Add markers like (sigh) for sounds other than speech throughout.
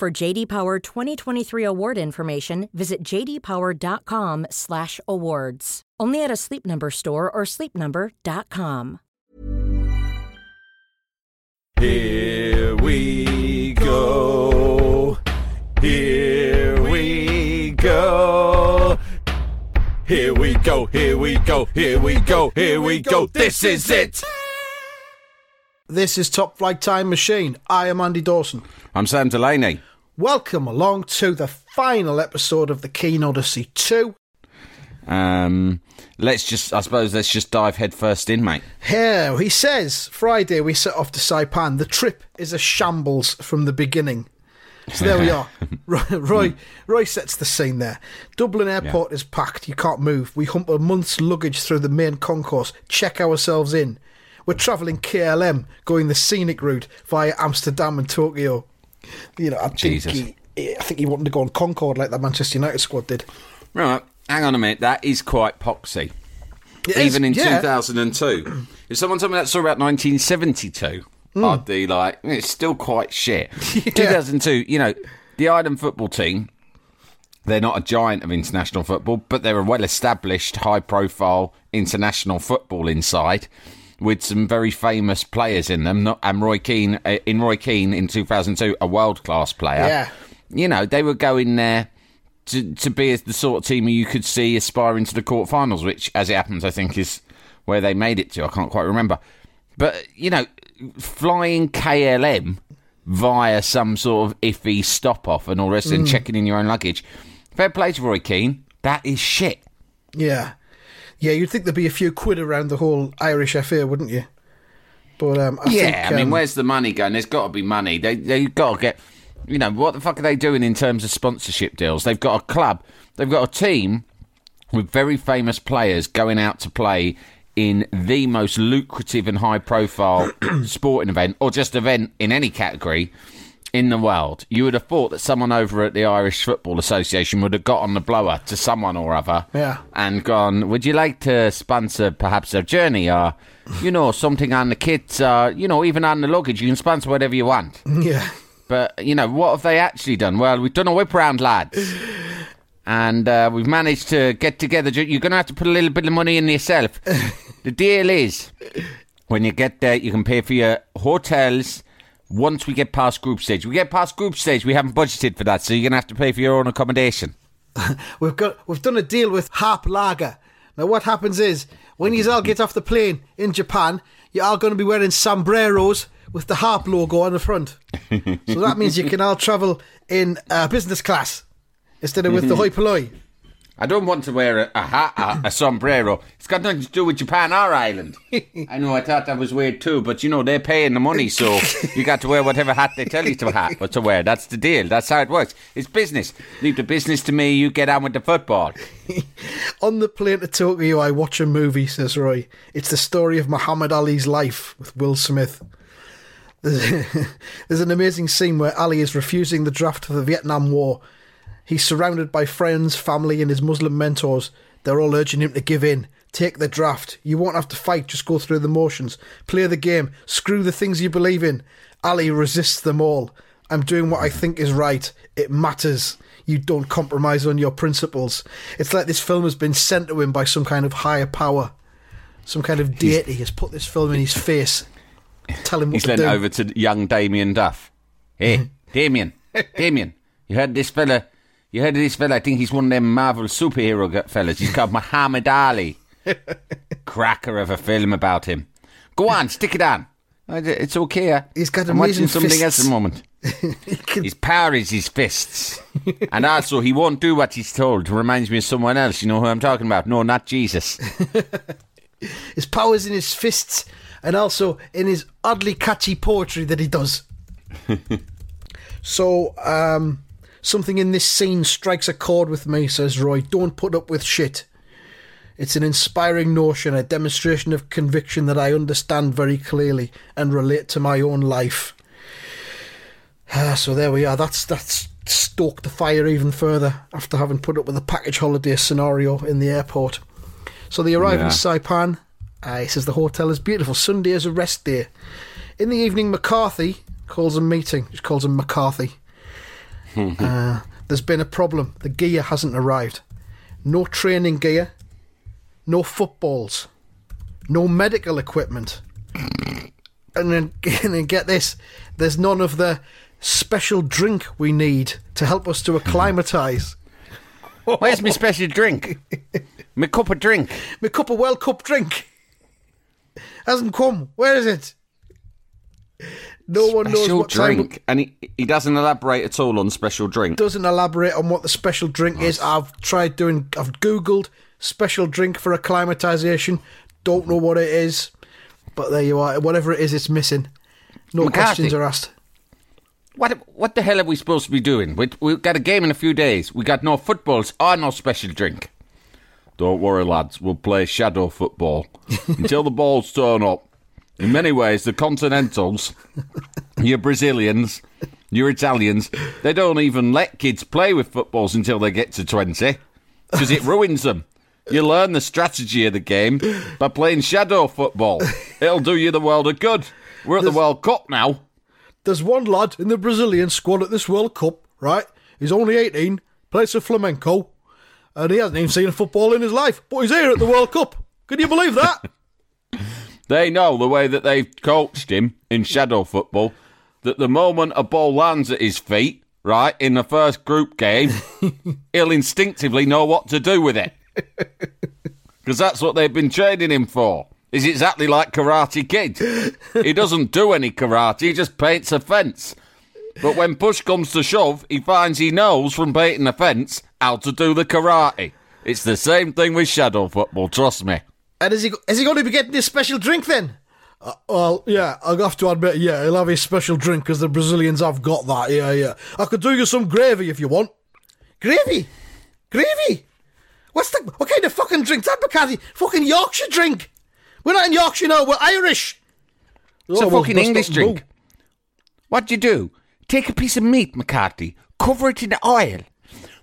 For JD Power 2023 award information, visit jdpower.com/awards. Only at a Sleep Number store or sleepnumber.com. Here we go. Here we go. Here we go. Here we go. Here we go. Here we go. This is it. This is Top Flight Time Machine. I am Andy Dawson. I'm Sam Delaney. Welcome along to the final episode of the Keane Odyssey 2. Um, let's just, I suppose, let's just dive headfirst in, mate. Here, he says, Friday we set off to Saipan. The trip is a shambles from the beginning. So there we (laughs) are. Roy, Roy, Roy sets the scene there. Dublin airport is packed. You can't move. We hump a month's luggage through the main concourse, check ourselves in. We're travelling KLM, going the scenic route via Amsterdam and Tokyo. You know, I think he, I think he wanted to go on Concorde like that Manchester United squad did. Right, hang on a minute. That is quite poxy. It is- Even in yeah. 2002. if someone told me that story about 1972, hmm. I'd be like, eh, it's still quite shit. (laughs) 2002, you know, the Ireland football team, they're not a giant of international football, but they're a well established, high profile international football inside. With some very famous players in them, not and Roy Keane uh, in Roy Keane in 2002, a world class player. Yeah. you know they were going there to to be the sort of team you could see aspiring to the quarterfinals, which, as it happens, I think is where they made it to. I can't quite remember, but you know, flying KLM via some sort of iffy stop off and all this rest, and checking in your own luggage. Fair play to Roy Keane. That is shit. Yeah. Yeah, you'd think there'd be a few quid around the whole Irish affair, wouldn't you? But um, I yeah, think, I mean, um, where's the money going? There's got to be money. They they've got to get. You know what the fuck are they doing in terms of sponsorship deals? They've got a club. They've got a team with very famous players going out to play in the most lucrative and high profile (clears throat) sporting event or just event in any category in the world. You would have thought that someone over at the Irish Football Association would have got on the blower to someone or other Yeah. and gone, Would you like to sponsor perhaps a journey or, you know, something on the kits or, you know, even on the luggage? You can sponsor whatever you want. (laughs) yeah, But, you know, what have they actually done? Well, we've done a whip round, lads. And uh, we've managed to get together. You're going to have to put a little bit of money in yourself. (laughs) the deal is, when you get there, you can pay for your hotels once we get past group stage. We get past group stage, we haven't budgeted for that, so you're going to have to pay for your own accommodation. (laughs) we've got we've done a deal with Harp Lager. Now, what happens is when you all get off the plane in Japan, you're all going to be wearing sombreros with the Harp logo on the front. (laughs) so that means you can all travel in uh, business class instead of with the (laughs) hoi polloi. I don't want to wear a, a hat, a, a sombrero. It's got nothing to do with Japan or Ireland. (laughs) I know, I thought that was weird too, but you know, they're paying the money, so (laughs) you got to wear whatever hat they tell you to, hat, or (laughs) to wear. That's the deal. That's how it works. It's business. Leave the business to me, you get on with the football. On the plane to Tokyo, I watch a movie, says Roy. It's the story of Muhammad Ali's life with Will Smith. There's, there's an amazing scene where Ali is refusing the draft for the Vietnam War. He's surrounded by friends, family, and his Muslim mentors. They're all urging him to give in. Take the draft. You won't have to fight, just go through the motions. Play the game. Screw the things you believe in. Ali resists them all. I'm doing what I think is right. It matters. You don't compromise on your principles. It's like this film has been sent to him by some kind of higher power. Some kind of deity has put this film in his face. Tell him what He's to lent over to young Damien Duff. Hey, (laughs) Damien, Damien, you heard this fella? You heard of this fella? I think he's one of them Marvel superhero fellas. He's called (laughs) Muhammad Ali. Cracker of a film about him. Go on, stick it on. It's okay. He's got I'm watching something else at the moment. (laughs) His power is his fists. (laughs) and also, he won't do what he's told. Reminds me of someone else. You know who I'm talking about? No, not Jesus. His power's in his fists and also in his oddly catchy poetry that he does. So, um, something in this scene strikes a chord with me, says Roy. Don't put up with shit. It's an inspiring notion, a demonstration of conviction that I understand very clearly and relate to my own life. Ah, so there we are. That's that's stoked the fire even further after having put up with the package holiday scenario in the airport. So they arrive Yeah. in Saipan. Uh, he says the hotel is beautiful. Sunday is a rest day. In the evening, McCarthy calls a meeting. He calls him McCarthy. (laughs) uh, there's been a problem. The gear hasn't arrived. No training gear. No footballs. No medical equipment. And then, (laughs) and then get this. There's none of the special drink we need to help us to acclimatise. (laughs) Where's my special drink? my cup of drink. My cup of World Cup drink hasn't come. Where is it? No one knows what drink. And he, he doesn't elaborate at all on special drink. Doesn't elaborate on what the special drink is. I've tried doing. I've googled special drink for acclimatization. Don't know what it is, but there you are. Whatever it is, it's missing. No McCarthy. questions are asked. What what the hell are we supposed to be doing? We, we've got a game in a few days. We got no footballs or no special drink. Don't worry, lads. We'll play shadow football (laughs) until the balls turn up. In many ways, the Continentals, (laughs) your Brazilians, your Italians, they don't even let kids play with footballs until they get to 20 because it ruins them. You learn the strategy of the game by playing shadow football. It'll do you the world of good. We're at the World Cup now. There's one lad in the Brazilian squad at this World Cup, right? He's only 18, plays for Flamengo, and he hasn't even seen a football in his life, but he's here at the World Cup. Can you believe that? (laughs) They know the way that they've coached him in shadow football that the moment a ball lands at his feet, right, in the first group game, (laughs) he'll instinctively know what to do with it. (laughs) Because that's what they've been training him for. Is exactly like Karate Kid. He doesn't do any karate, he just paints a fence. But when push comes to shove, he finds he knows from painting a fence how to do the karate. It's the same thing with shadow football, trust me. And is he is he going to be getting his special drink then? Uh, well, yeah, I'll have to admit, yeah, he'll have his special drink because the Brazilians have got that. Yeah, yeah. I could do you some gravy if you want. Gravy, gravy. What's the what kind of fucking drink that, McCarthy? Fucking Yorkshire drink. We're not in Yorkshire now. We're Irish. It's Oh, a well, fucking bust English drink. What do you do? Take a piece of meat, McCarthy, cover it in oil,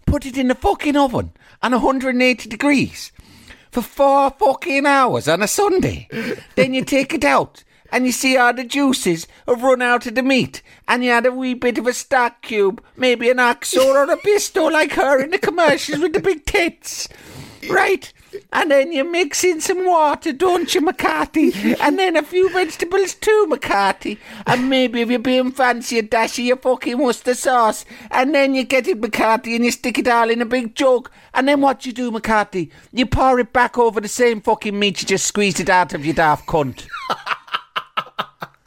put it in the fucking oven on 180 degrees for four fucking hours on a Sunday. then you take it out and you see how the juices have run out of the meat and you add a wee bit of a stock cube, maybe an oxo or a Bisto like her in the commercials with the big tits. Right? And then you mix in some water, don't you, McCarthy? And then a few vegetables too, McCarthy. And maybe if you're being fancy, a dash of your fucking Worcester sauce. And then you get it, McCarthy, and you stick it all in a big jug. And then what you do, McCarthy? You pour it back over the same fucking meat you just squeezed it out of, your daft cunt. (laughs)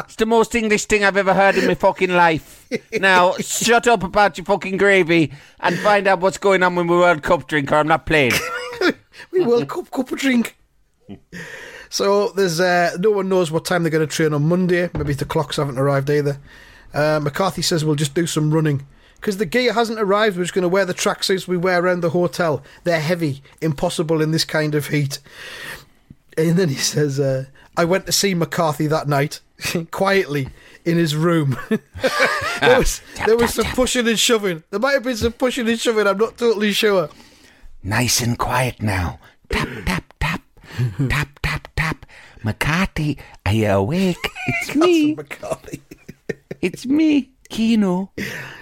It's the most English thing I've ever heard in my fucking life. Now, shut up about your fucking gravy and find out what's going on with my World Cup drink, or I'm not playing. (laughs) (laughs) we World Cup cup of drink. So there's uh, no one knows what time they're going to train on Monday. Maybe the clocks haven't arrived either. Uh, McCarthy says we'll just do some running because the gear hasn't arrived. We're just going to wear the tracksuits we wear around the hotel. They're heavy, impossible in this kind of heat. And then he says, uh, "I went to see McCarthy that night (laughs) quietly in his room. (laughs) there was there was some pushing and shoving. There might have been some pushing and shoving. I'm not totally sure." Nice and quiet now. Tap, tap, tap. tap, tap, tap. McCarthy, are you awake? It's (laughs) me. McCarthy. It's me, Keano.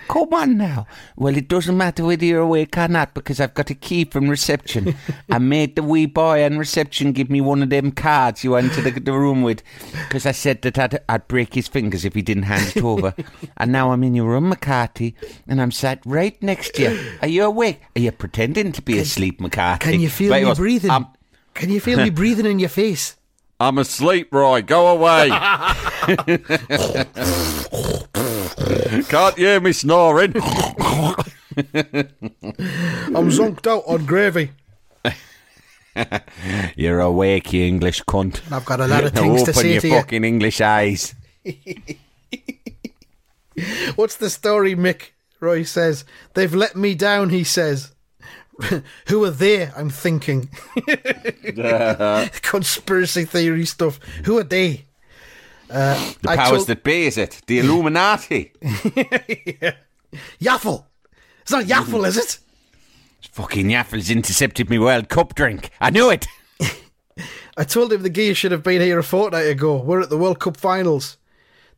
Come on now. Well, it doesn't matter whether you're awake or not because I've got a key from reception. (laughs) I made the wee boy on reception give me one of them cards you went to the, the room with because I said that I'd, I'd break his fingers if he didn't hand it over. (laughs) and now I'm in your room, McCarthy, and I'm sat right next to you. Are you awake? Are you pretending to be asleep, McCarthy? Can you feel Right, me breathing? Can you feel me (laughs) breathing in your face? I'm asleep, Roy. Go away. (laughs) Can't hear me snoring. I'm zonked out on gravy. (laughs) You're awake, you English cunt. I've got a lot of (laughs) things to open say your to you. fucking English eyes. What's the story, Mick? Roy says. They've let me down, he says. Who are they? I'm thinking. (laughs) Conspiracy theory stuff. Who are they? Uh, The powers told- that be, is it? The Illuminati. (laughs) Yaffle. It's not Yaffle, is it? Fucking Yaffles intercepted me World Cup drink. I knew it. (laughs) I told him the gear should have been here a fortnight ago. We're at the World Cup finals.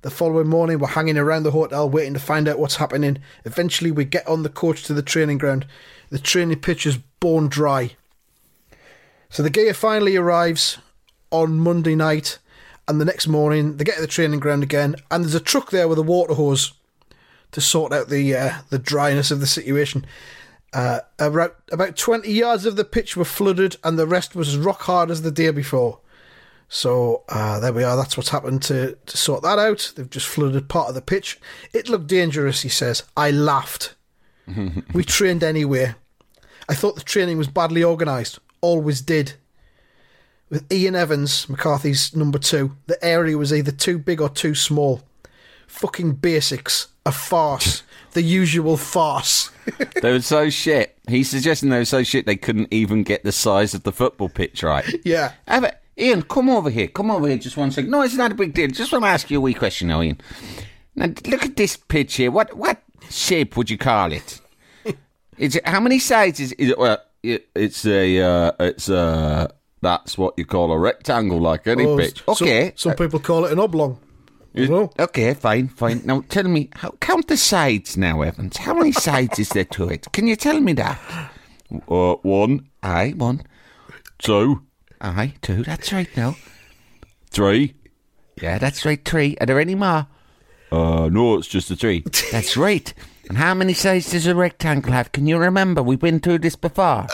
The following morning, we're hanging around the hotel waiting to find out what's happening. Eventually, we get on the coach to the training ground. The training pitch is bone dry. So the gear finally arrives on Monday night, and the next morning, they get to the training ground again, and there's a truck there with a water hose to sort out the uh, the dryness of the situation. Uh, about about twenty yards of the pitch were flooded, and the rest was as rock hard as the day before. So uh, there we are. That's what's happened to to sort that out. They've just flooded part of the pitch. It looked dangerous, he says. I laughed. (laughs) we trained anyway. I thought the training was badly organised. Always did. With Ian Evans, McCarthy's number two, the area was either too big or too small. Fucking basics. A farce. (laughs) the usual farce. They were so shit. He's suggesting they were so shit they couldn't even get the size of the football pitch right. yeah. Have it. Ian, come over here. Come over here just one second. No, it's not a big deal. Just want to ask you a wee question now, Ian. Now, look at this pitch here. What what shape would you call it? Is it how many sides is, is it? Well, it, it's a uh, it's a that's what you call a rectangle, like any Oh, pitch. Okay, Some, people call it an oblong. I don't know. okay, fine, fine. Now tell me, how, count the sides now, Evans. How many sides is there to it? Can you tell me that? Uh, one. Aye, one. Two. Aye, two. That's right now. Three. Yeah, that's right, three. Are there any more? Uh, no, it's just a three. that's right. And how many sides does a rectangle have? Can you remember? We've been through this before.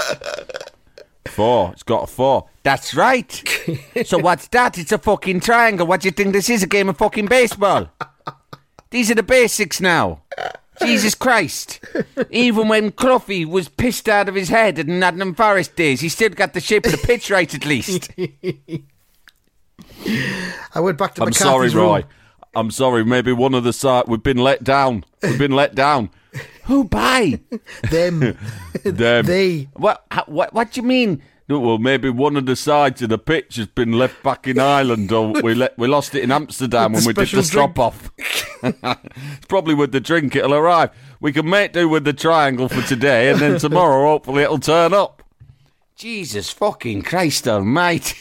(laughs) Four. It's got a four. That's right. (laughs) so what's that? It's a fucking triangle. What do you think this is? A game of fucking baseball? These are the basics now. Jesus Christ. Even when Cloughie was pissed out of his head in Nottingham Forest days, he still got the shape of the pitch right at least. (laughs) I went back to the. I'm McCarthy's sorry, room. I'm sorry. Maybe one of the side we've been let down. We've been let down. (laughs) Who by Them. (laughs) them? they. What? What? What do you mean? No, well, maybe one of the sides of the pitch has been left back in Ireland, or we let, we lost it in Amsterdam when we did the stop off. (laughs) it's probably with the drink it'll arrive. We can make do with the triangle for today, and then tomorrow hopefully it'll turn up. Jesus fucking Christ Almighty!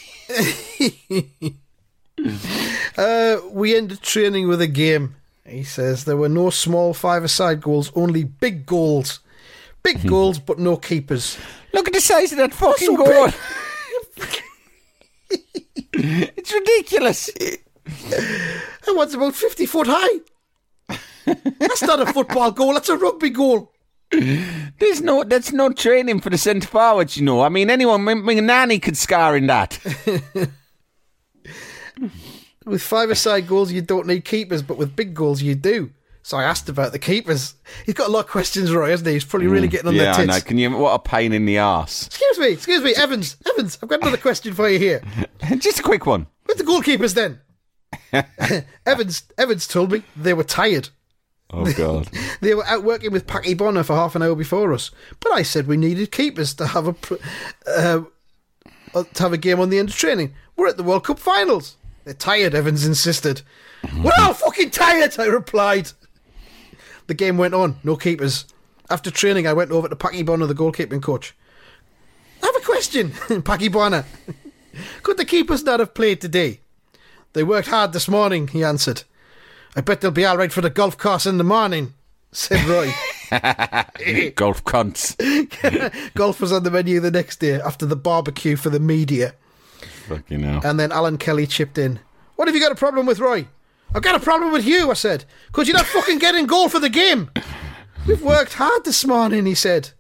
(laughs) Uh, we ended training with a game. He says there were no small five-a-side goals, only big goals. Big goals, but no keepers. Look at the size of that fucking goal. (laughs) it's ridiculous. That one's about 50 foot high. That's not a football goal, that's a rugby goal. There's no, that's no training for the centre forwards, you know. I mean, anyone, my, my nanny could scar in that. (laughs) (laughs) With five-a-side goals, you don't need keepers, but with big goals, you do. So I asked about the keepers. He's got a lot of questions, Roy, hasn't he? He's probably really getting on Mm. yeah, I know. Can you? What a pain in the arse. Excuse me, excuse me, Evans, Evans, I've got another question for you here. (laughs) Just a quick one. With the goalkeepers then? (laughs) Evans Evans told me they were tired. Oh God. They were out working with Packie Bonner for half an hour before us. But I said we needed keepers to have a uh, uh, to have a game on the end of training. We're at the World Cup finals. They're tired, Evans insisted. We're all fucking tired, I replied. The game went on, no keepers. After training, I went over to Packie Bonner, the goalkeeping coach. I have a question, (laughs) Packie Bonner. Could the keepers not have played today? They worked hard this morning, he answered. I bet they'll be all right for the golf course in the morning, (laughs) said Roy. (laughs) Golf cunts. golf was on the menu the next day after the barbecue for the media. Fucking hell. And then Alan Kelly chipped in. What have you got a problem with, Roy? I've got a problem with you, I said. Could you not fucking get in goal for the game? We've worked hard this morning, he said.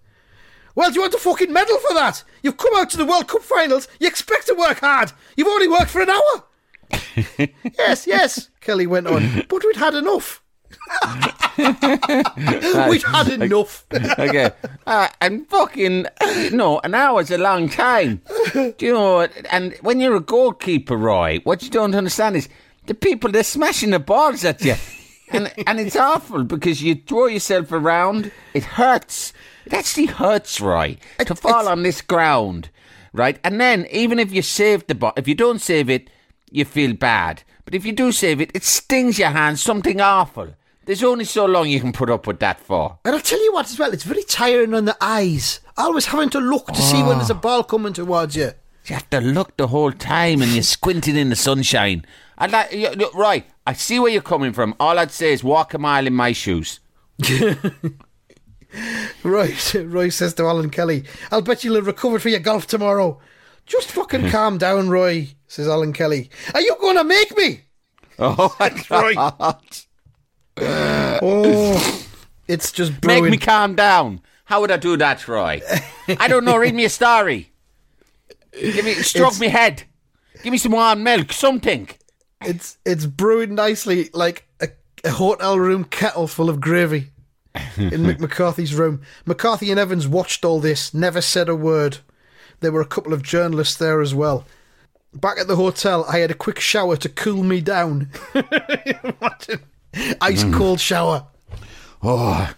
Well, do you want a fucking medal for that? You've come out to the World Cup finals. You expect to work hard. You've only worked for an hour. (laughs) yes, yes, Kelly went on. But we'd had enough. We'd had enough. okay. Uh, and fucking, no, an hour's a long time. Do you know what? And when you're a goalkeeper, Roy, what you don't understand is the people, they're smashing the balls at you. and and it's awful because you throw yourself around. It hurts. It actually hurts, Roy, to fall on this ground, right? And then even if you save the ball, if you don't save it, you feel bad. But if you do save it, it stings your hand. Something awful. There's only so long you can put up with that for. And I'll tell you what as well, it's very tiring on the eyes. Always having to look to see when there's a oh. ball coming towards you. You have to look the whole time and you're squinting in the sunshine. I'd like, you- look, right, I see where you're coming from. All I'd say is walk a mile in my shoes. (laughs) Right, Roy says to Alan Kelly, I'll bet you'll have recovered for your golf tomorrow. Just fucking (laughs) calm down, Roy, says Alan Kelly. Are you going to make me? Oh, (laughs) that's right. Uh, oh, it's just brewing. (laughs) Make me calm down. How would I do that, Roy? I don't know. Read me a story. Give me, (laughs) stroke It's- me head. Give me some warm milk, something. It's it's brewing nicely like a, a hotel room kettle full of gravy in (laughs) Mick McCarthy's room. McCarthy and Evans watched all this, never said a word. There were a couple of journalists there as well. Back at the hotel, I had a quick shower to cool me down. Imagine. Ice cold shower. Oh,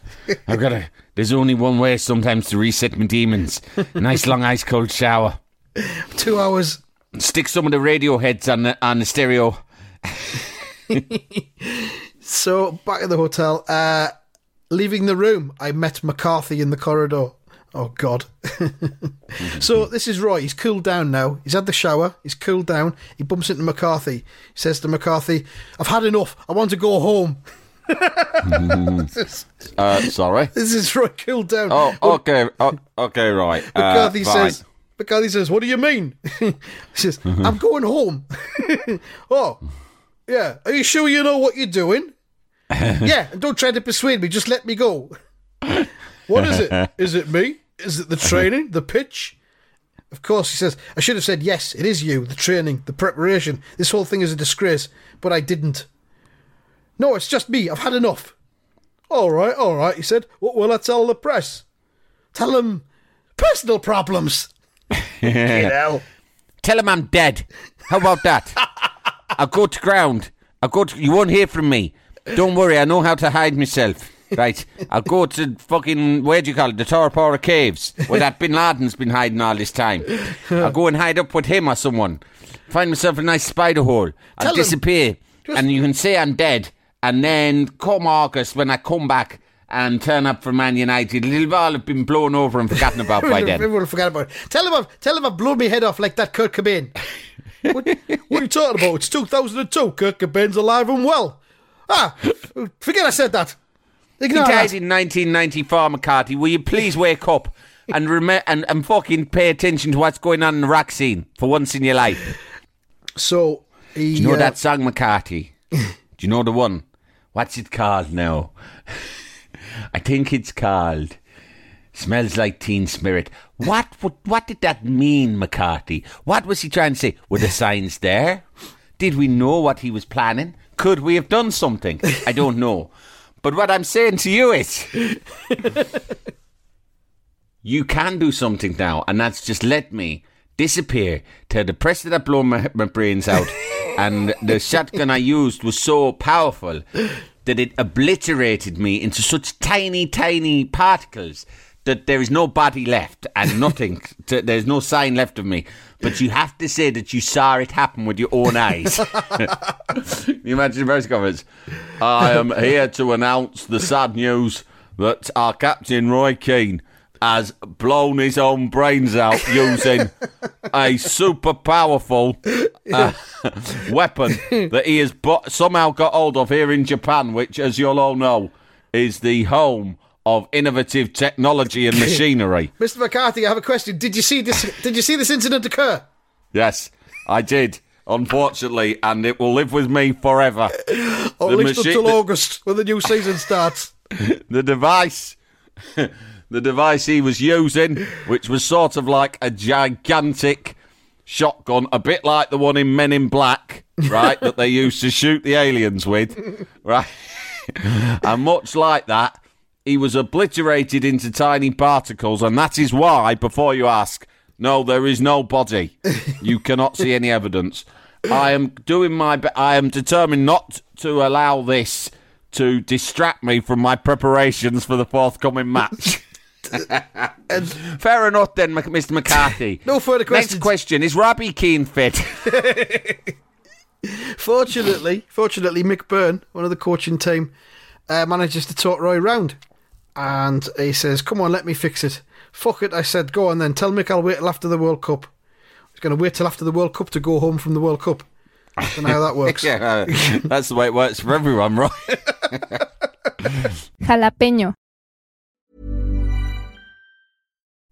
I've got to. There's only one way sometimes to reset my demons. Nice long ice cold shower. (laughs) Two hours. Stick some of the radio heads on the on the stereo. (laughs) So back at the hotel, uh, leaving the room, I met McCarthy in the corridor. Oh God! (laughs) so this is Roy. He's cooled down now. He's had the shower. He's cooled down. He bumps into McCarthy. He says to McCarthy, "I've had enough. I want to go home." (laughs) Uh, sorry. (laughs) this is Roy cooled down. Oh, okay. Oh, okay, right. Uh, McCarthy fine. says. McCarthy says, "What do you mean?" he says, "I'm going home." oh, yeah. Are you sure you know what you're doing? yeah. And don't try to persuade me. Just let me go. What is it? (laughs) Is it me? Is it the training? The pitch? Of course, he says. I should have said yes. It is you. The training, the preparation. This whole thing is a disgrace, but I didn't. No, it's just me. I've had enough. All right, all right. He said. What will I tell the press? Tell them personal problems. you know. (laughs) Tell them I'm dead. How about that? (laughs) I'll go to ground. I'll go to. You won't hear from me. Don't worry. I know how to hide myself. Right. I'll go to fucking where do you call it? The Tora Bora Caves, where that Bin Laden's been hiding all this time. I'll go and hide up with him or someone. Find myself a nice spider hole. I'll Tell him. disappear, and you can say I'm dead. And then come August, when I come back and turn up for Man United, it'll all have been blown over and forgotten about by (laughs) then. Everyone will forget about it. Tell him I've tell him I've blown my head off like that Kurt Cobain. what, what are you talking about? It's 2002. Kurt Cobain's alive and well. Ah, forget I said that. He Ignore died that. in 1994, McCarthy. Will you please wake up and, rem- and and fucking pay attention to what's going on in the rock scene for once in your life? So he, Do you know uh, that song, McCarthy? Do you know the one? What's it called now? (laughs) I think it's called Smells Like Teen Spirit. What, what what did that mean, McCarthy? What was he trying to say? Were the signs there? Did we know what he was planning? Could we have done something? I don't know. But what I'm saying to you is (laughs) you can do something now, and that's just let me disappear. Tell the press that I blow my, my brains out, (laughs) and the shotgun I used was so powerful that it obliterated me into such tiny, tiny particles that there is no body left and nothing. (laughs) to, there's no sign left of me. But you have to say that you saw it happen with your own eyes. (laughs) (laughs) You imagine the press conference? I am here to announce the sad news that our captain Roy Keane has blown his own brains out using a super powerful uh, (laughs) weapon that he has somehow got hold of here in Japan, which, as you'll all know, is the home of innovative technology and (laughs) machinery. Mr. McCarthy, I have a question. Did you see this? Did you see this incident occur? Yes, I did. Unfortunately, and it will live with me forever. Or at least machi- until August when the new season starts. (laughs) the device (laughs) the device he was using which was sort of like a gigantic shotgun a bit like the one in men in black right that they used to shoot the aliens with right and much like that he was obliterated into tiny particles and that is why before you ask no there is no body you (laughs) cannot see any evidence i am doing my be- i am determined not to allow this to distract me from my preparations for the forthcoming match. (laughs) (laughs) Fair enough then, Mr. McCarthy. No further questions. Next question is Robbie Keane fit? Fortunately, fortunately, Mick Byrne, one of the coaching team, uh, manages to talk Roy round, and he says, "Come on, let me fix it." Fuck it, I said. Go on then. Tell Mick I'll wait till after the World Cup. He's going to wait till after the World Cup to go home from the World Cup. I Don't know how that (laughs) works. yeah, uh, that's the way it works for everyone, right? Jalapeño.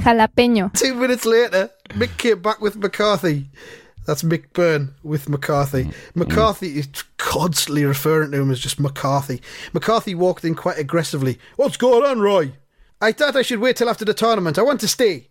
Jalapeño. Two minutes later, Mick came back with McCarthy. That's Mick Byrne with McCarthy. Mm. McCarthy is constantly referring to him as just McCarthy. McCarthy walked in quite aggressively. What's going on, Roy? I thought I should wait till after the tournament. I want to stay.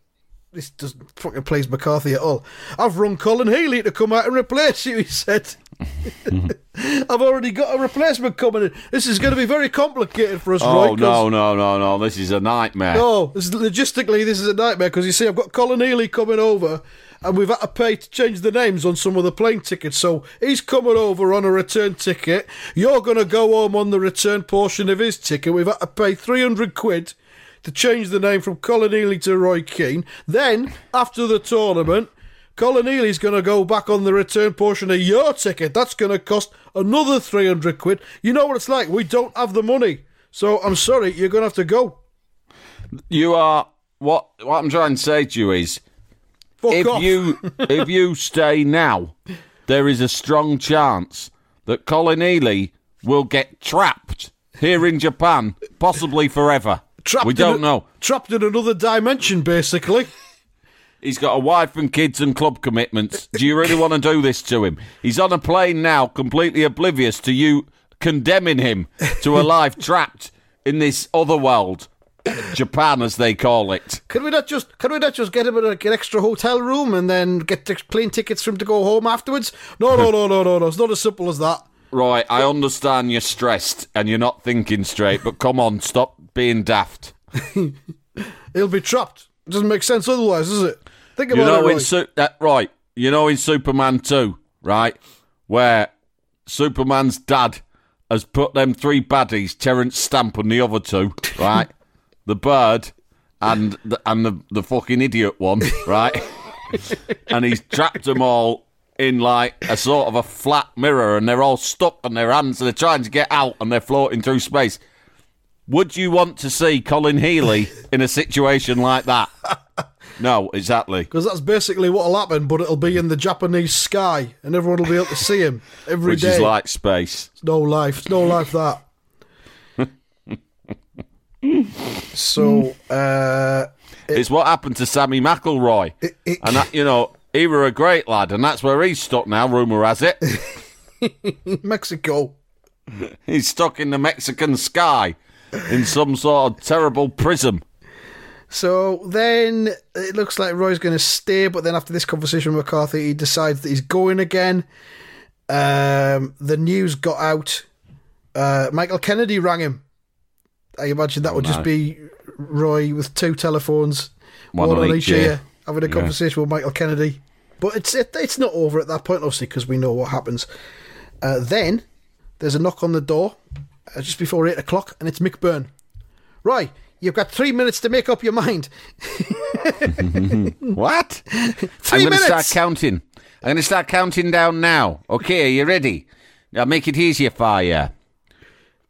This doesn't fucking please McCarthy at all. I've rung Colin Healy to come out and replace you, he said. (laughs) I've already got a replacement coming in. This is going to be very complicated for us, oh, Roy. Oh no, no, no, no! This is a nightmare. no, this is, logistically, this is a nightmare because you see, I've got Colin Healy coming over, and we've had to pay to change the names on some of the plane tickets. So he's coming over on a return ticket. You're going to go home on the return portion of his ticket. We've had to pay 300 quid to change the name from Colin Healy to Roy Keane. Then, after the tournament, Colin Healy's going to go back on the return portion of your ticket. That's going to cost another 300 quid. You know what it's like. We don't have the money. So I'm sorry, you're going to have to go. You are what? What I'm trying to say to you is, Fuck if off. you (laughs) if you stay now, there is a strong chance that Colin Healy will get trapped here in Japan, possibly forever. trapped we don't a- know. Trapped in another dimension, basically. He's got a wife and kids and club commitments. Do you really want to do this to him? He's on a plane now, completely oblivious to you condemning him to a life trapped in this other world, Japan as they call it. Can we not just can we not just get him an like, an extra hotel room and then get the plane tickets for him to go home afterwards? No, no, no, no, no, no. It's not as simple as that. Right, I understand you're stressed and you're not thinking straight, but come on, stop being daft. (laughs) He'll be trapped. It doesn't make sense otherwise, does it? Think You know it. in Su- that, right, you know in Superman 2, right, where Superman's dad has put them three baddies, Terence Stamp and the other two, (laughs) right, the bird and the, and the the fucking idiot one, (laughs) right, and he's trapped them all in like a sort of a flat mirror, and they're all stuck on their hands, and they're trying to get out, and they're floating through space. Would you want to see Colin Healy in a situation like that? (laughs) No, exactly. Because that's basically what'll happen, but it'll be in the Japanese sky, and everyone will be able to see him every Which day. is like space. It's no life. It's no life that. (laughs) so, uh, It's what happened to Sammy McIlroy. it- and that, you know, he were a great lad, and that's where he's stuck now, rumour has it. (laughs) Mexico. he's stuck in the Mexican sky in some sort of terrible prism. So then it looks like Roy's going to stay, but then after this conversation with McCarthy, he decides that he's going again. Um, the news got out. Uh, Michael Kennedy rang him. I imagine that would just be Roy with two telephones, One on each ear. having a conversation with Michael Kennedy. But it's it, it's not over at that point, obviously, because we know what happens. Uh, then there's a knock on the door uh, just before eight o'clock, and it's Mick Byrne. Roy, you've got three minutes to make up your mind. (laughs) What? 3 I'm going to start counting. I'm going to start counting down now. Okay, are you ready? I'll make it easier for you.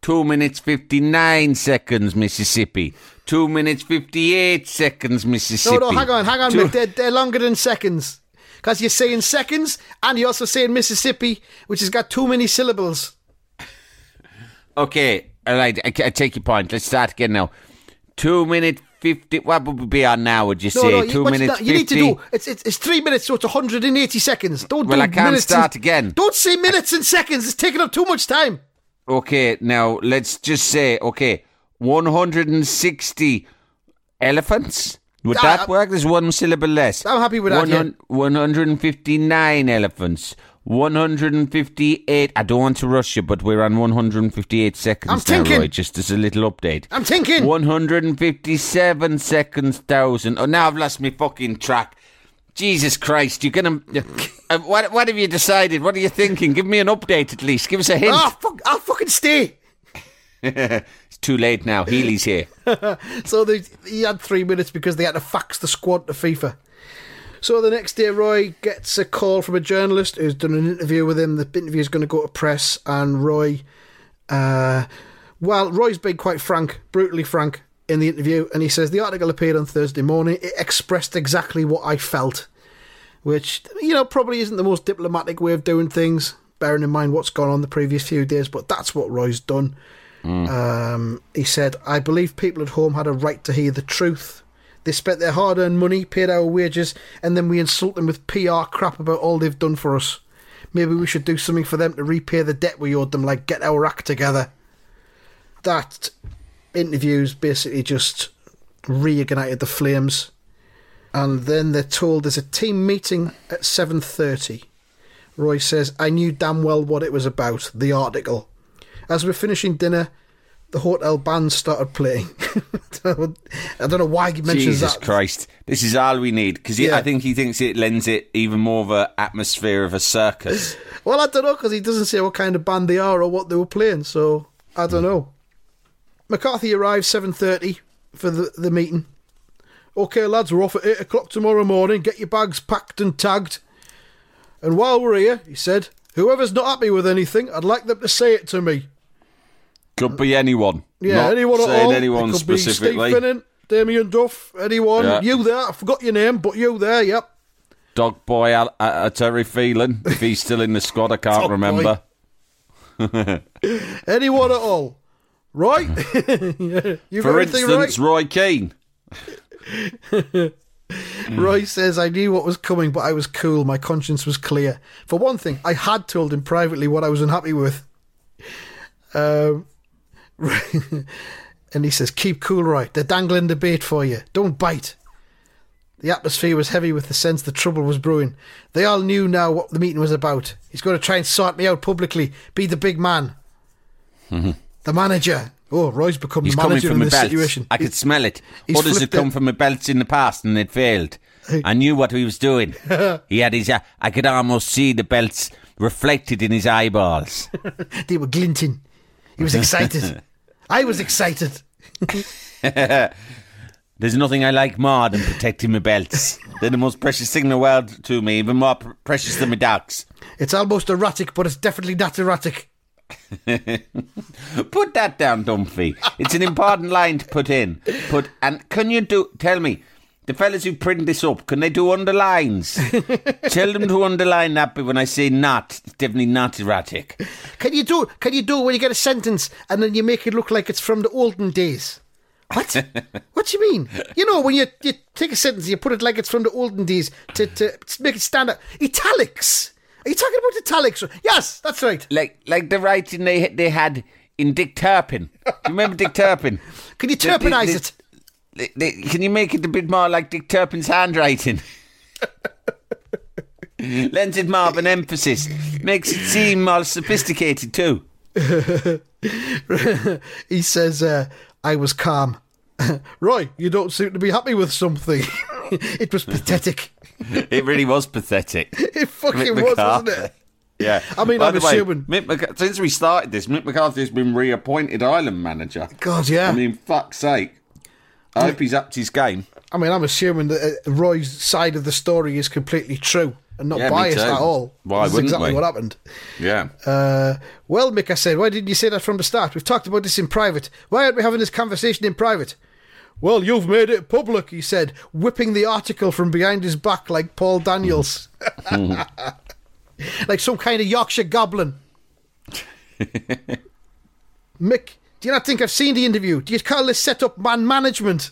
Two minutes fifty-nine seconds, Mississippi. Two minutes fifty-eight seconds, No, Mississippi. no, hang on, hang on, Two-. They're, they're longer than seconds. Because you're saying seconds and you're also saying Mississippi, which has got too many syllables. Okay, all right. I, I take your point. Let's start again now. Two minute fifty. What would we be on now? Would you No, say no, two you, minutes not- you need to 50? do. It's, it's it's three minutes, so it's 180 seconds. Don't Well, do I can't start and, again. Don't say minutes and seconds. It's taking up too much time. Okay, now let's just say okay, one hundred and sixty elephants. Would Ah, that uh, work? There's one syllable less. I'm happy with that. One hundred and fifty-nine elephants. One hundred and fifty-eight. I don't want to rush you, but we're on one hundred and fifty-eight seconds I'm now, thinking. Roy. Just as a little update. I'm thinking. One hundred and fifty-seven seconds thousand. Oh, now I've lost my fucking track. Jesus Christ! You're gonna. (laughs) Uh, what? What have you decided? What are you thinking? Give me an update at least. Give us a hint. Ah, fuck, I'll fucking stay. (laughs) it's too late now. Healy's here. (laughs) So they, he had three minutes because they had to fax the squad to FIFA. So the next day, Roy gets a call from a journalist who's done an interview with him. The interview is going to go to press, and Roy, uh, well, Roy's been quite frank, brutally frank in the interview, and he says the article appeared on Thursday morning. It expressed exactly what I felt, which you know probably isn't the most diplomatic way of doing things, bearing in mind what's gone on the previous few days. But that's what Roy's done. Um, he said, I believe people at home had a right to hear the truth. They spent their hard earned money, paid our wages, and then we insult them with PR crap about all they've done for us. Maybe we should do something for them to repay the debt we owed them, like get our act together. That interview's basically just reignited the flames. And then they're told there's a team meeting at 7.30. Roy says, I knew damn well what it was about, the article. As we're finishing dinner, the hotel band started playing. (laughs) I don't know why he mentions that. Jesus that. Christ. This is all we need. Because Yeah. I think he thinks it lends it even more of an atmosphere of a circus. (laughs) Well, I don't know because he doesn't say what kind of band they are or what they were playing, so I don't hmm. know. McCarthy arrives seven thirty for the the meeting. Okay, lads, we're off at eight o'clock tomorrow morning. Get your bags packed and tagged. And while we're here, he said, whoever's not happy with anything, I'd like them to say it to me. Could be anyone. Yeah, Not anyone at all. anyone it could specifically. Be Steve Finnan, Damien Duff, anyone. Yeah. You there? I forgot your name, but you there? Yep. Dog boy Al- uh, uh, Terry Phelan. If he's (laughs) still in the squad, I can't remember. (laughs) (laughs) Anyone at all? Right? For instance, right? Roy Keane. Roy says, I knew what was coming, but I was cool. My conscience was clear. For one thing, I had told him privately what I was unhappy with. Um, (laughs) and he says, Keep cool, Roy. They're dangling the bait for you. Don't bite. The atmosphere was heavy with the sense the trouble was brewing. They all knew now what the meeting was about. He's going to try and sort me out publicly, be the big man. The manager. Oh, Roy's become He's the manager in this belts. situation. I could smell it. Others had flipped come from my belts in the past and they'd failed. I knew what he was doing. (laughs) he had his. Uh, I could almost see the belts reflected in his eyeballs. (laughs) They were glinting. He was excited. I was excited. (laughs) There's nothing I like more than protecting my belts. They're the most precious thing in the world to me, even more pr- precious than my dogs. It's almost erratic, but it's definitely not erratic. (laughs) Put that down, Dunphy. It's an important line to put in. Put and can you do? Tell me, the fellas who print this up, can they do underlines? (laughs) tell them to underline that bit when I say not. It's definitely not erratic. Can you do? Can you do when you get a sentence and then you make it look like it's from the olden days? What? (laughs) what do you mean? You know, when you, you take a sentence, you put it like it's from the olden days to, to make it stand out. Italics. Are you talking about italics? Yes, that's right. Like like the writing they they had in Dick Turpin. Do you remember Dick Turpin? (laughs) Can you The- the- turpinize the- it? Can you make it a bit more like Dick Turpin's handwriting? (laughs) Lends it more of an emphasis. Makes it seem more sophisticated too. (laughs) He says, uh, I was calm. (laughs) Roy, you don't seem to be happy with something. it was pathetic. It really was pathetic. It fucking was, wasn't it? Yeah. I mean, By I'm the way, assuming- Mc- since we started this, Mick McCarthy's been reappointed Ireland manager. God, yeah. I mean, fuck's sake. I hope he's upped his game. I mean, I'm assuming that uh, Roy's side of the story is completely true and not Yeah, me biased too. at all. Why This is wouldn't exactly we? what happened. Yeah. Uh, well, Mick, I said, why didn't you say that from the start? We've talked about this in private. Why aren't we having this conversation in private? Well, you've made it public, he said, whipping the article from behind his back like Paul Daniels. (laughs) like some kind of Yorkshire goblin. (laughs) Mick, do you not think I've seen the interview? Do you call this set up man management?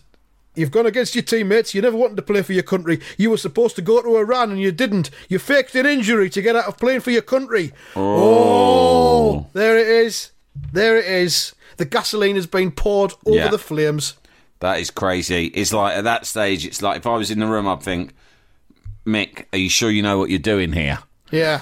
You've gone against your teammates. You never wanted to play for your country. You were supposed to go to Iran and you didn't. You faked an injury to get out of playing for your country. Oh. oh, there it is. There it is. The gasoline has been poured over Yeah. the flames. That is crazy. It's like at that stage, it's like if I was in the room, I'd think, Mick, are you sure you know what you're doing here? Yeah.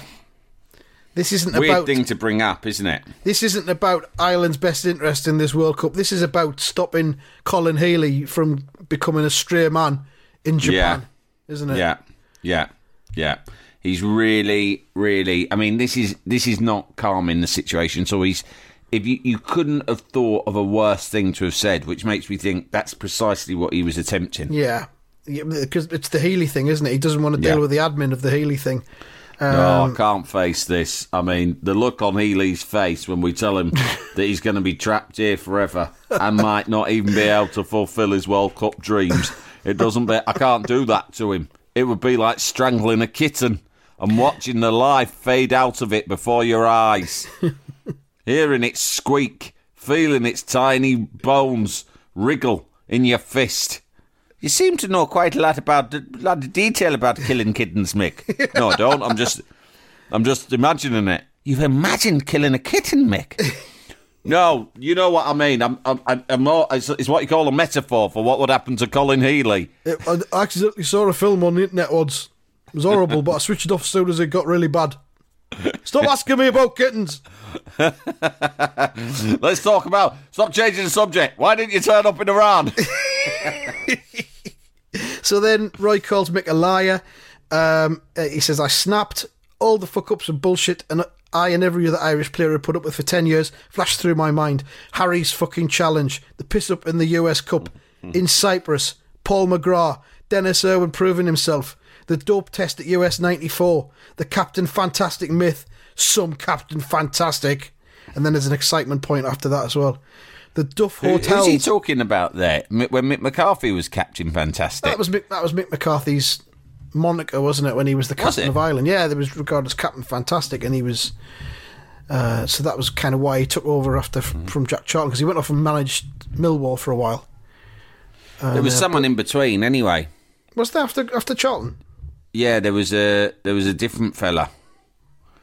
This isn't Weird about thing to bring up, isn't it? this isn't about Ireland's best interest in this World Cup. This is about stopping Colin Healy from becoming a stray man in Japan, isn't it? Yeah, yeah, yeah. He's really, really. I mean, this is this is not calming the situation. So he's. If you, you couldn't have thought of a worse thing to have said, which makes me think that's precisely what he was attempting. Yeah, because it's the Healy thing, isn't it? He doesn't want to deal Yeah. with the admin of the Healy thing. No, Um, I can't face this. I mean, the look on Healy's face when we tell him (laughs) that he's going to be trapped here forever and might not even be able to fulfil his World Cup dreams. It doesn't. Be, I can't do that to him. It would be like strangling a kitten and watching the life fade out of it before your eyes, hearing it squeak, feeling its tiny bones wriggle in your fist. You seem to know quite a lot about a lot of detail about killing kittens, Mick. (laughs) No, I don't. I'm just, I'm just imagining it. You've imagined killing a kitten, Mick. (laughs) No, you know what I mean. I'm, I'm, I'm, I'm more. It's, it's what you call a metaphor for what would happen to Colin Healy. it- I accidentally saw a film on the internet once. It was horrible, but I switched it off as soon as it got really bad. Stop (laughs) asking me about kittens. Let's talk about. Stop changing the subject. Why didn't you turn up in Iran? (laughs) So then Roy calls Mick a liar. Um, uh, he says, I snapped all the fuck ups and bullshit and I and every other Irish player had put up with for 10 years flashed through my mind. Harry's fucking challenge, the piss up in the US Cup, in Cyprus, Paul McGrath, Denis Irwin proving himself, the dope test at US 94, the Captain Fantastic myth, some Captain Fantastic. And then there's an excitement point after that as well. The Duff Who- Hotel. Who's he talking about there? When Mick McCarthy was Captain Fantastic. That was Mick, that was Mick McCarthy's moniker, wasn't it? When he was the captain it? of Ireland, yeah, there was regarded as Captain Fantastic, and he was. Uh, so that was kind of why he took over after f Hmm. from Jack Charlton because he went off and managed Millwall for a while. there was someone in between, anyway. Was that after after Charlton? Yeah, there was a there was a different fella.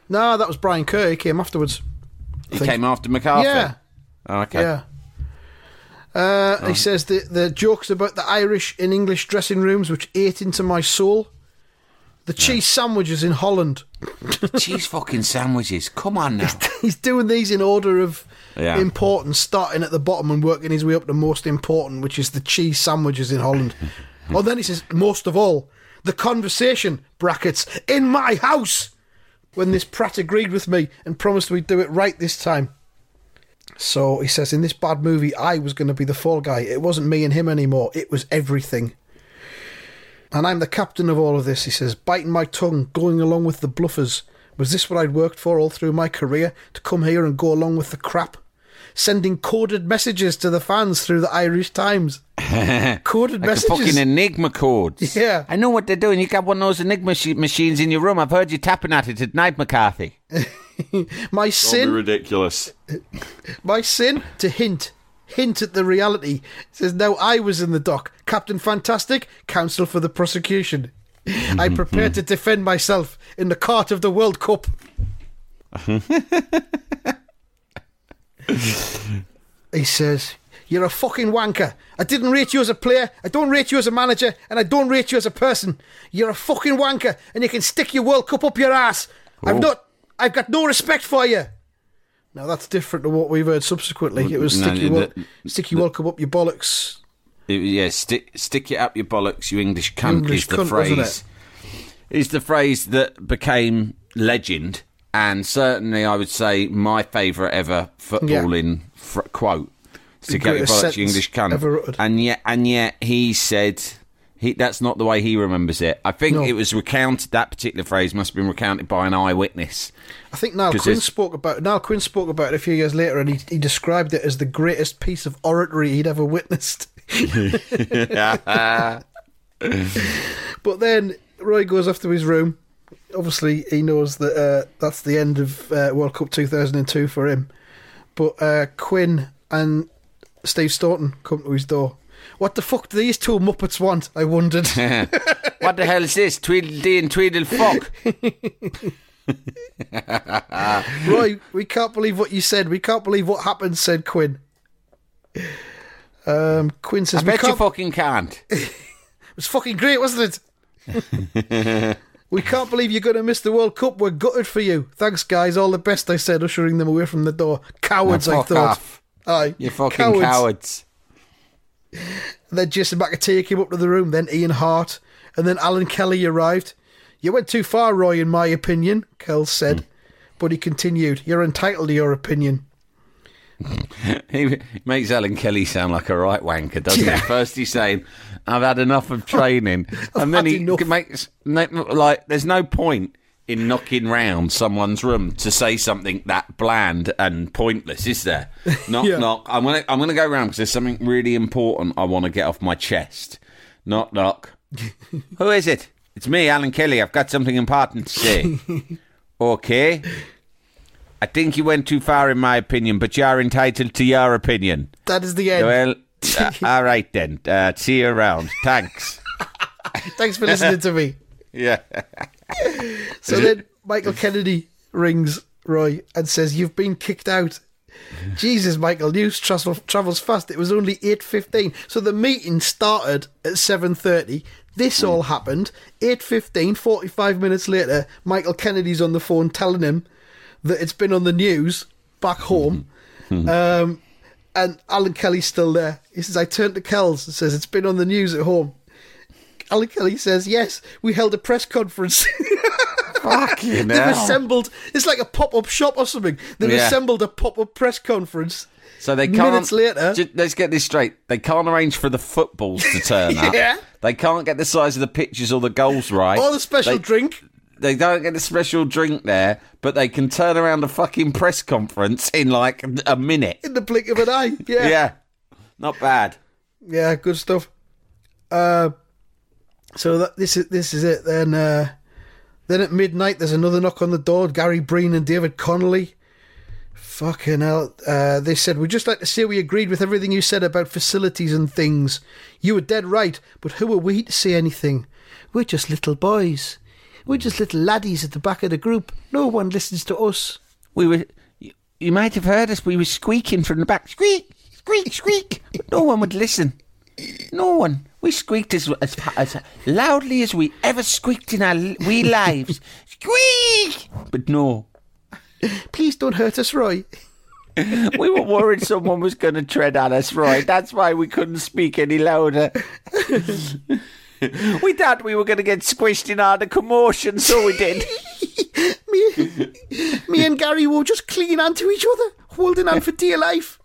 No, that was Brian Kerr. He came afterwards. He think- came after McCarthy. Yeah. Oh, okay. Yeah. Uh, He says the the jokes about the Irish in English dressing rooms, which ate into my soul. The cheese sandwiches in Holland. (laughs) Cheese fucking sandwiches. Come on now. (laughs) He's doing these in order of Yeah. importance, starting at the bottom and working his way up to most important, which is the cheese sandwiches in Holland. (laughs) oh, then he says, most of all, the conversation, brackets, in my house, when this prat agreed with me and promised we'd do it right this time. So he says, in this bad movie, I was going to be the fall guy. It wasn't me and him anymore, it was everything. And I'm the captain of all of this, he says, biting my tongue, going along with the bluffers. Was this what I'd worked for all through my career? To come here and go along with the crap? Sending coded messages to the fans through the Irish Times. (laughs) coded Like messages. fucking Enigma codes. Yeah. I know what they're doing. You got one of those Enigma machi- machines in your room. I've heard you tapping at it at night, McCarthy. (laughs) (laughs) my sin, ridiculous. (laughs) my sin to hint, hint at the reality. It says now I was in the dock. Captain Fantastic, counsel for the prosecution. (laughs) I prepared to defend myself in the court of the World Cup. he says, You're a fucking wanker. I didn't rate you as a player, I don't rate you as a manager, and I don't rate you as a person. You're a fucking wanker, and you can stick your World Cup up your ass. I've Oh. not I've got no respect for you. Now that's different to what we've heard subsequently. It was No, stick your, the- stick your World Cup up your bollocks. It- yeah, stick stick it up your bollocks, you English cunt. English is the cunt, phrase. Is the phrase that became legend and certainly I would say my favourite ever footballing fr- quote. To get your bollocks, you English cunt. And yet, and yet, he said he. That's not the way he remembers it. I think No. it was recounted. That particular phrase must have been recounted by an eyewitness. I think Niall Quinn it's- spoke about Niall Quinn spoke about it a few years later, and he, he described it as the greatest piece of oratory he'd ever witnessed. (laughs) but then Roy goes off to his room. Obviously, he knows that uh, that's the end of uh, World Cup 2002 for him. But uh, Quinn and Steve Staunton come to his door. What the fuck do these two Muppets want? I wondered. (laughs) what the hell is this? Tweedledee and Tweedlefuck. (laughs) Roy, we can't believe what you said. We can't believe what happened, said Quinn. Um, Quinn says, I bet you fucking can't. (laughs) It was fucking great, wasn't it? we can't believe you're going to miss the World Cup. We're gutted for you. Thanks, guys. All the best, I said, ushering them away from the door. Cowards, I thought. off. Aye. You fucking cowards. cowards. Then Jason McAteer came up to the room, then Ian Harte, and then Alan Kelly arrived. You went too far, Roy, in my opinion, Kells said. Hmm. But he continued, You're entitled to your opinion. (laughs) He makes Alan Kelly sound like a right wanker, doesn't Yeah. he? First he's saying, "I've had enough of (laughs) training," and then he enough. makes like there's no point in knocking round someone's room to say something that bland and pointless, is there? (laughs) Knock, Yeah. knock. I'm gonna I'm gonna go round because there's something really important I want to get off my chest. Knock, knock. (laughs) Who is it? It's me, Alan Kelly. I've got something important to say. (laughs) okay. I think you went too far, in my opinion, but you're entitled to your opinion. That is the end. Well, uh, all right then. Uh, see you around. Thanks. Thanks for listening to me. Yeah. (laughs) So then Michael Kennedy rings Roy and says, "You've been kicked out." Jesus, Michael, news travel, travels fast. It was only eight fifteen, so the meeting started at seven thirty. This all happened 8.15, 45 minutes later. Michael Kennedy's on the phone telling him that it's been on the news back home. Um, and Alan Kelly's still there. He says, I turned to Kells and says, It's been on the news at home. Alan Kelly says, Yes, we held a press conference. (laughs) Fucking They've hell. assembled. It's like a pop-up shop or something. They've Yeah. assembled a pop-up press conference. So they can't. Minutes later- Ju- let's get this straight. They can't arrange for the footballs to turn (laughs) up. Yeah. They can't get the size of the pitches or the goals right. Or the special They- drink. They don't get the special drink there, but they can turn around a fucking press conference in like a minute. In the blink of an eye. Yeah. Yeah. Not bad. Yeah, good stuff. Uh, so that, this is this is it. Then uh, then at midnight, there's another knock on the door. Gary Breen and David Connolly. Fucking hell! Uh, they said we'd just like to say we agreed with everything you said about facilities and things. You were dead right, but who are we to say anything? We're just little boys. We're just little laddies at the back of the group. No one listens to us. We were. You, might have heard us. We were squeaking from the back. Squeak, squeak, squeak. No one would listen. No one. We squeaked as, as as loudly as we ever squeaked in our wee (laughs) lives. Squeak! But no. Please don't hurt us, Roy. (laughs) We were worried someone was going to tread on us, Roy. That's why we couldn't speak any louder. (laughs) we thought we were going to get squished in all the commotion, so we did. me, me and Gary were just clinging onto each other, holding on for dear life.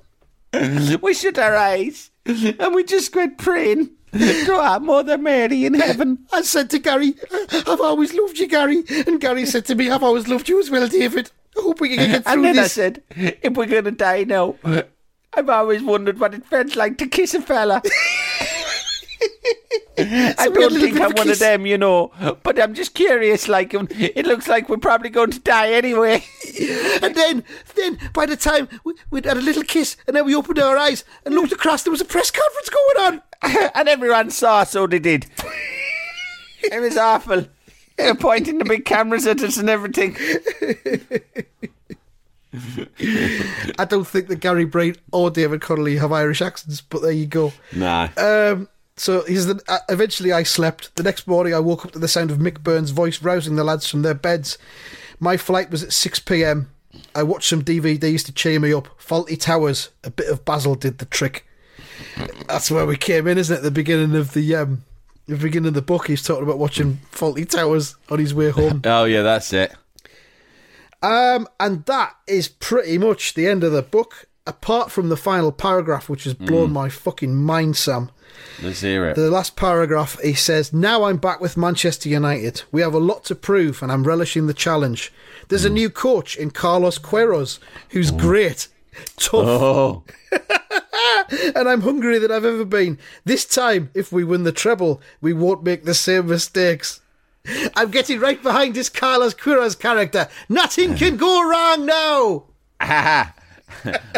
we shut our eyes and we just went praying to our Mother Mary in heaven. I said to Gary, I've always loved you, Gary. And Gary said to me, I've always loved you as well, David. I hope we can get through this. And then this. I said, if we're going to die now, I've always wondered what it felt like to kiss a fella. (laughs) I we had a don't think I'm one of them, you know, but I'm just curious. Like, um, it looks like we're probably going to die anyway. (laughs) and then, then by the time we, we'd had a little kiss, and then we opened our eyes and looked across, there was a press conference going on. (laughs) and everyone saw, so they did. (laughs) it was awful. They were pointing the big cameras at us and everything. I don't think that Gary Breen or David Connolly have Irish accents, but there you go. Nah. Um, so here's the, uh, eventually I slept. The next morning I woke up to the sound of Mick Byrne's voice rousing the lads from their beds. My flight was at 6 p.m. I watched some DVDs to cheer me up. Fawlty Towers, a bit of Basil did the trick. That's where we came in, isn't it? The beginning of the um, the beginning of the book. He's talking about watching Fawlty Towers on his way home. (laughs) Oh, yeah, that's it. Um, and that is pretty much the end of the book, apart from the final paragraph, which has blown my fucking mind, Sam. Let's hear it. The last paragraph, he says, Now I'm back with Manchester United. We have a lot to prove, and I'm relishing the challenge. There's a mm. new coach in Carlos Queiroz, who's mm. great, tough, oh, (laughs) and I'm hungrier than I've ever been. This time, if we win the treble, we won't make the same mistakes. I'm getting right behind this Carlos Queiroz character. Nothing can go wrong now. (laughs)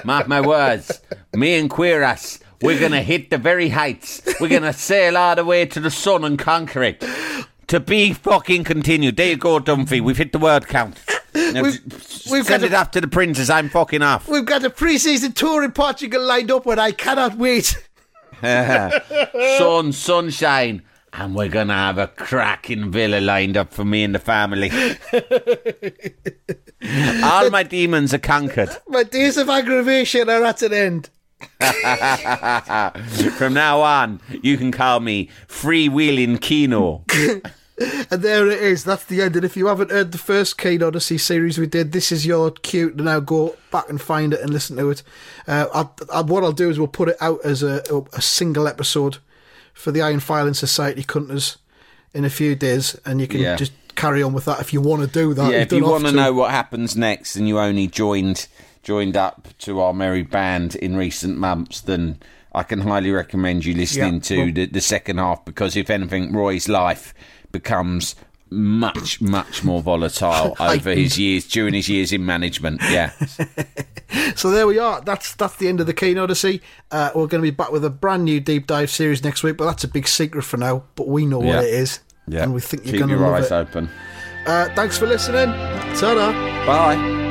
mark my words. Me and Queiroz, we're gonna hit the very heights. We're gonna (laughs) sail all the way to the sun and conquer it. To be fucking continued. There you go, Dunphy. We've hit the word count. Now, We've- we've send got it a- off to the princess. I'm fucking off. We've got a pre-season tour in Portugal lined up, and I cannot wait. (laughs) Sun, sunshine. And we're gonna have a cracking villa lined up for me and the family. (laughs) All my demons are conquered. My days of aggravation are at an end. (laughs) From now on, you can call me freewheeling Keano. (laughs) And there it is. That's the end. And if you haven't heard the first Keane Odyssey series we did, this is your cue to now go back and find it and listen to it. Uh, I, I, what I'll do is we'll put it out as a, a single episode for the Iron Filing Society Cunters in a few days, and you can Yeah. just carry on with that if you want to do that. yeah, You if you want to know what happens next and you only joined joined up to our merry band in recent months, then I can highly recommend you listening Yeah, to well- the, the second half because if anything, Roy's life becomes much, much more volatile (laughs) over his years during his years in management. Yeah. (laughs) So there we are. That's that's the end of the Keane Odyssey. Uh, we're going to be back with a brand new deep dive series next week, but that's a big secret for now. But we know Yeah. what it is, Yeah. and we think you're Keep going to keep your eyes open. Uh, thanks for listening. Ta-da. Bye.